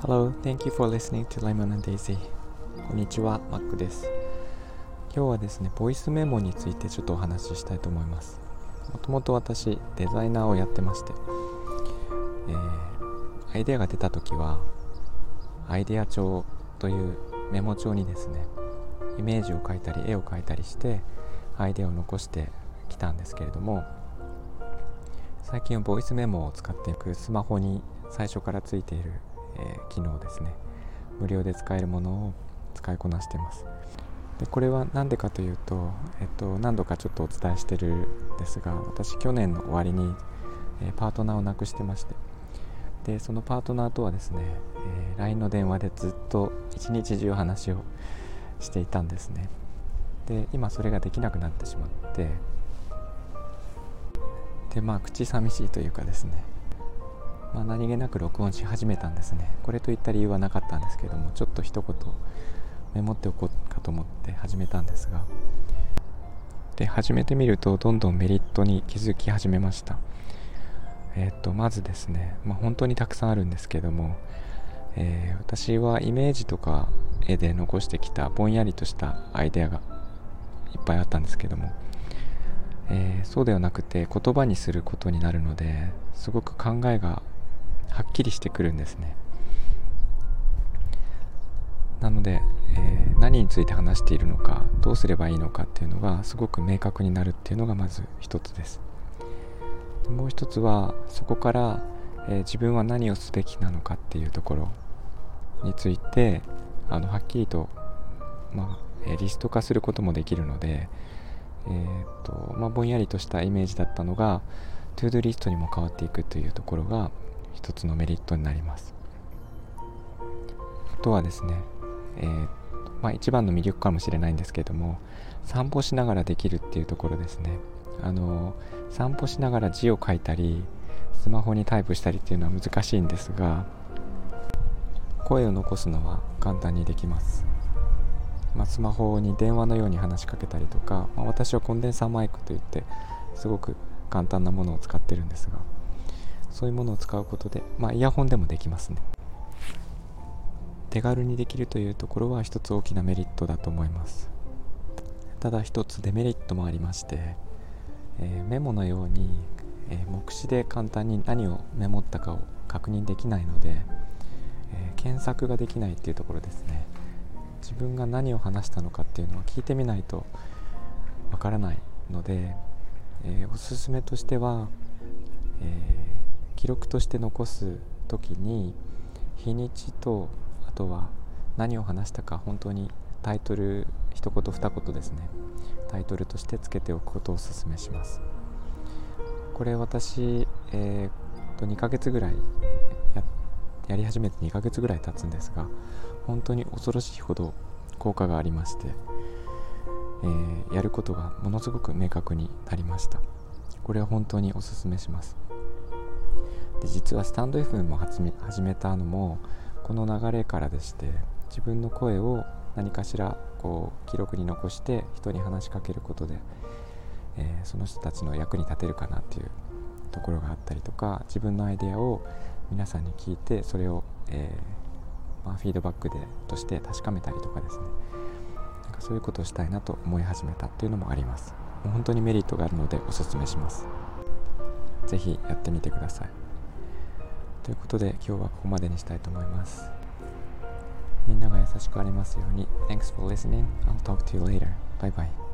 Hello, thank you for listening to Lemon and Daisy. こんにちは、マックです。今日はですね、ボイスメモについてちょっとお話ししたいと思います。もともと私、デザイナーをやってまして、えー、アイデアが出た時は、アイデア帳というメモ帳にですね、イメージを描いたり、絵を描いたりして、アイデアを残してきたんですけれども、最近はボイスメモを使っていくスマホに最初からついている、えー、機能ですね。無料で使えるものを使いこなしてます。でこれは何でかというと、えっと、何度かちょっとお伝えしてるんですが私去年の終わりに、えー、パートナーを亡くしてまして。でそのパートナーとはですね、えー、LINE の電話でずっと一日中話をしていたんですね。で今それができなくなってしまってでまあ口寂しいというかですね、まあ、何気なく録音し始めたんですね。これといった理由はなかったんですけどもちょっと一言メモっておこうかと思って始めたんですが。で始めてみるとどんどんメリットに気づき始めました。えっ、とまずですね、まあ、本当にたくさんあるんですけども、えー、私はイメージとか絵で残してきたぼんやりとしたアイデアがいっぱいあったんですけどもえー、そうではなくて言葉にすることになるのですごく考えがはっきりしてくるんですね。なので、えー、何について話しているのかどうすればいいのかっていうのがすごく明確になるっていうのがまず一つです。もう一つはそこから、えー、自分は何をすべきなのかっていうところについてあのはっきりと、まあえリスト化することもできるので、えーとまあ、ぼんやりとしたイメージだったのが To Do リストにも変わっていくというところが一つのメリットになります。あとはですね、えーまあ、一番の魅力かもしれないんですけれども散歩しながらできるっていうところですね。あの散歩しながら字を書いたりスマホにタイプしたりっていうのは難しいんですが声を残すのは簡単にできます。まあ、スマホに電話のように話しかけたりとか、まあ、私はコンデンサーマイクといってすごく簡単なものを使ってるんですがそういうものを使うことで、まあ、イヤホンでもできますね。手軽にできるというところは一つ大きなメリットだと思います。ただ一つデメリットもありまして、えー、メモのように、えー、目視で簡単に何をメモったかを確認できないので、えー、検索ができないっていうところですね。自分が何を話したのかっていうのは聞いてみないとわからないので、えー、おすすめとしては、えー、記録として残す時に日にちとあとは何を話したか本当にタイトル一言二言ですね。タイトルとしてつけておくことをおすすめします。これ私、えー、と2ヶ月ぐらいややり始めて2ヶ月ぐらい経つんですが本当に恐ろしいほど効果がありまして、えー、やることがものすごく明確になりました。これは本当におすすめします。で実はスタンド FM も始め始めたのもこの流れからでして自分の声を何かしらこう記録に残して人に話しかけることで、えー、その人たちの役に立てるかなっていうところがあったりとか自分のアイデアを皆さんに聞いてそれを、えーまあ、フィードバックでとして確かめたりとかですねなんかそういうことをしたいなと思い始めたっていうのもありますもう本当にメリットがあるのでおすすめします是非やってみてくださいということで今日はここまでにしたいと思いますみんなが優しくありますように Thanks for listening. I'll talk to you later. Bye bye.